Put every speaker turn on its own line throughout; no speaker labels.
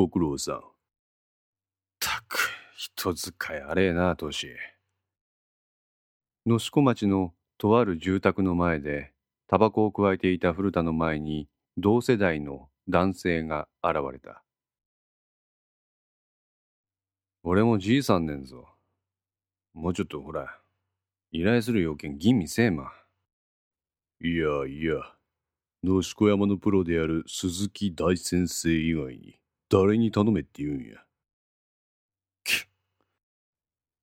ご苦労さん。たく、人使いあれえな、トシ。野志子町のとある住宅の前で、タバコをくわえていた古田の前に、同世代の男性が現れた。俺もじいさんねんぞ。もうちょっとほら、依頼する要件吟味せえま。いやいや、野子山のプロである鈴木大先生以外に誰に頼めって言うんや。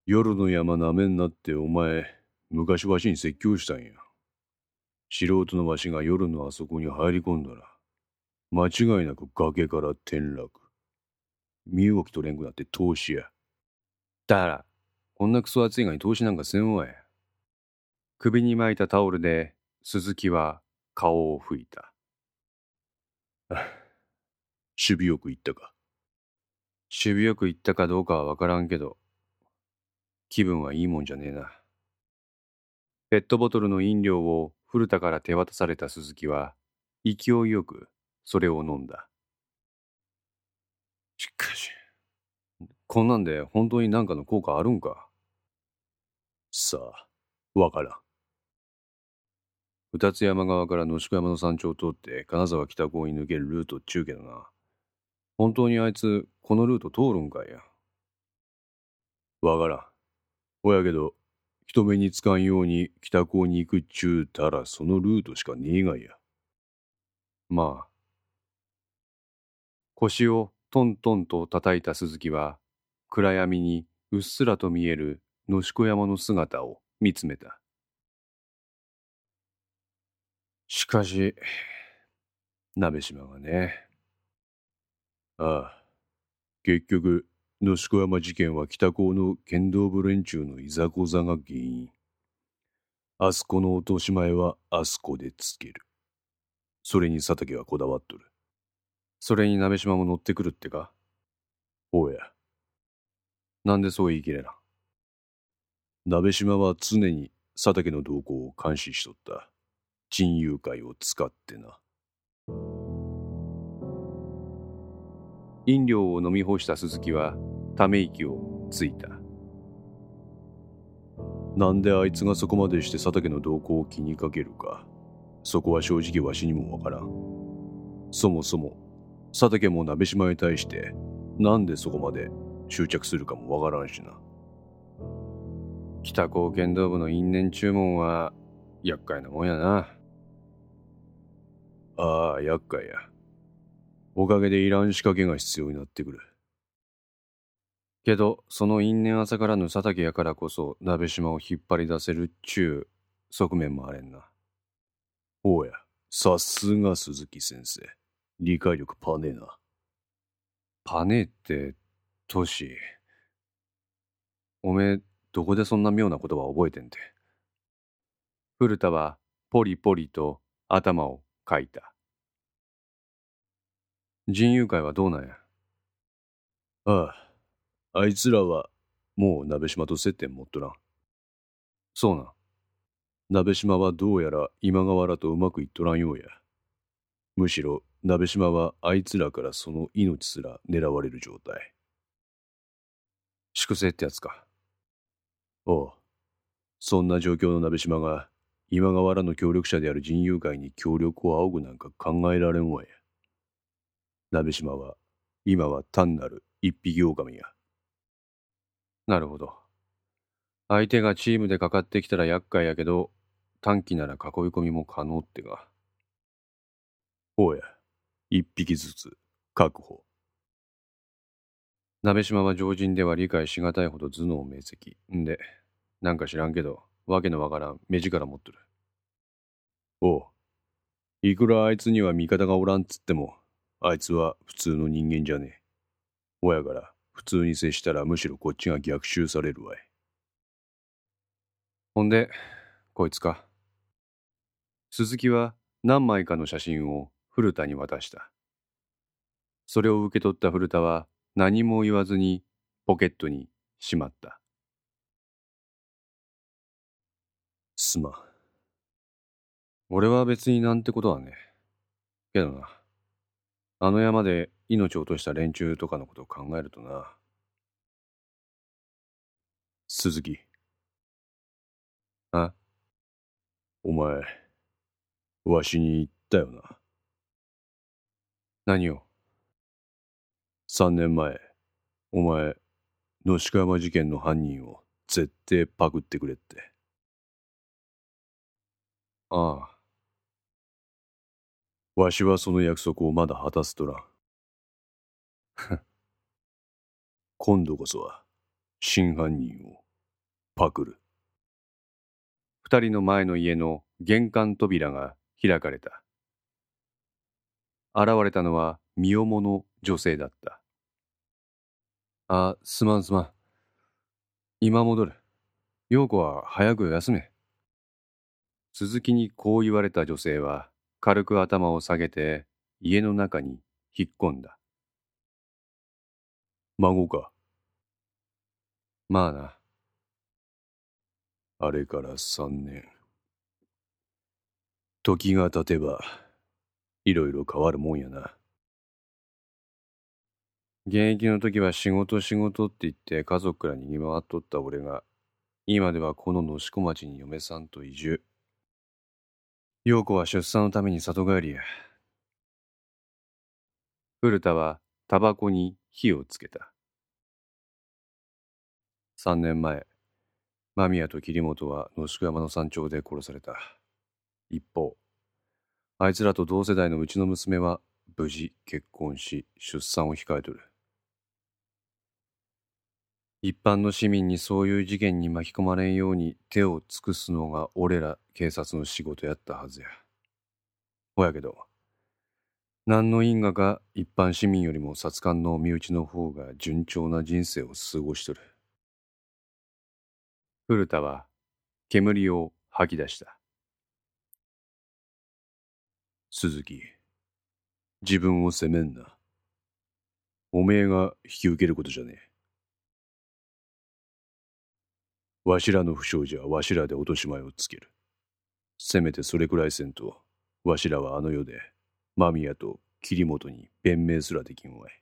夜の山なめんなってお前、昔わしに説教したんや。素人のわしが夜のあそこに入り込んだら、間違いなく崖から転落。身動き取れんくなって投資や。だから、こんなクソ暑いがに投資なんかせんわや。首に巻いたタオルで鈴木は顔を拭いた。守備よく言ったか？守備よく言ったかどうかはわからんけど、気分はいいもんじゃねえな。ペットボトルの飲料を古田から手渡された鈴木は、勢いよくそれを飲んだ。しかし、こんなんで本当に何かの効果あるんか？さあ、わからん。二つ山側から野宿山の山頂を通って金沢北港に抜けるルートっちゅうけどな。本当にあいつ、このルート通るんかいや。わからん。ほやけど、人目につかんように北港に行くっちゅうたらそのルートしかねえがや。まあ。腰をトントンと叩いた鈴木は、暗闇にうっすらと見える野宿山の姿を見つめた。しかし、鍋島がね。ああ、結局、野宿山事件は北高の剣道部連中のいざこざが原因。あそこの落とし前はあそこでつける。それに佐竹はこだわっとる。それに鍋島も乗ってくるってか？おや。なんでそう言い切れな？鍋島は常に佐竹の動向を監視しとった。珍友会を使ってな。飲料を飲み干した鈴木はため息をついた。なんであいつがそこまでして佐竹の動向を気にかけるか、そこは正直わしにもわからん。そもそも、佐竹も鍋島に対して、なんでそこまで執着するかもわからんしな。北高剣道部の因縁注文は厄介なもんやな。ああ、厄介や。おかげでいらん仕掛けが必要になってくる。けど、その因縁朝からぬ佐竹やからこそ、鍋島を引っ張り出せるっちゅう側面もあれんな。おや、さすが鈴木先生。理解力パネーな。パネーって、トシ。おめえ、どこでそんな妙な言葉覚えてんて。古田は、ポリポリと頭をかいた。人友会はどうなんや？ああ、あいつらはもう鍋島と接点持っとらん。そうな。鍋島はどうやら今川らとうまくいっとらんようや。むしろ鍋島はあいつらからその命すら狙われる状態。粛清ってやつか。おう。そんな状況の鍋島が今川らの協力者である人友会に協力を仰ぐなんか考えられんわや。鍋島は今は単なる一匹狼や。なるほど。相手がチームでかかってきたら厄介やけど、短期なら囲い込みも可能ってが。おや、一匹ずつ確保。鍋島は常人では理解しがたいほど頭脳明晰。んで、なんか知らんけど、わけのわからん目力持っとる。おう。いくらあいつには味方がおらんっつっても、あいつは普通の人間じゃねえ。親から普通に接したらむしろこっちが逆襲されるわい。ほんで、こいつか。鈴木は何枚かの写真を古田に渡した。それを受け取った古田は何も言わずにポケットにしまった。すまん。俺は別になんてことはね。けどな、あの山で命を落とした連中とかのことを考えるとな。鈴木。あ？お前、わしに言ったよな。何を？三年前、お前、野鹿山事件の犯人を絶対パクってくれって。ああ。わしはその約束をまだ果たすとらん。今度こそは真犯人をパクる。二人の前の家の玄関扉が開かれた。現れたのは身重の女性だった。あ、すまんすまん。今戻る。陽子は早く休め。鈴木にこう言われた女性は軽く頭を下げて家の中に引っ込んだ。孫か。まあな。あれから三年。時が経てば、いろいろ変わるもんやな。現役の時は仕事仕事って言って家族から逃げ回っとった俺が、今ではこの能代町に嫁さんと移住。陽子は出産のために里帰りや。古田はタバコに火をつけた。三年前、間宮と桐本は野宿山の山頂で殺された。一方、あいつらと同世代のうちの娘は無事結婚し出産を控えとる。一般の市民にそういう事件に巻き込まれんように手を尽くすのが俺ら警察の仕事やったはずや。ほやけど、何の因果か一般市民よりも殺官の身内の方が順調な人生を過ごしとる。古田は煙を吐き出した。鈴木、自分を責めんな。おめえが引き受けることじゃねえ。わしらの不祥事はわしらで落とし前をつける。せめてそれくらいせんと、わしらはあの世で、間宮と桐本に弁明すらできんわい。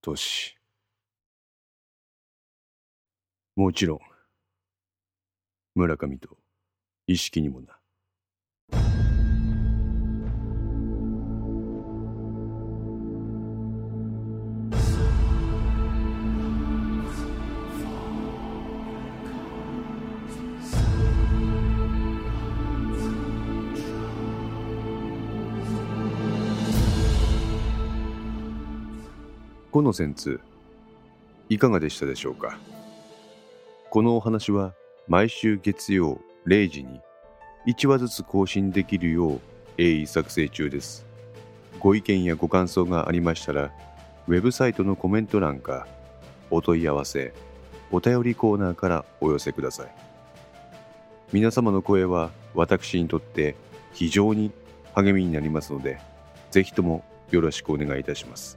トシ。もちろん村上と意識にもなこの戦通いかがでしたでしょうか？このお話は毎週月曜0時に1話ずつ更新できるよう鋭意作成中です。ご意見やご感想がありましたら、ウェブサイトのコメント欄かお問い合わせ、お便りコーナーからお寄せください。皆様の声は私にとって非常に励みになりますので、ぜひともよろしくお願いいたします。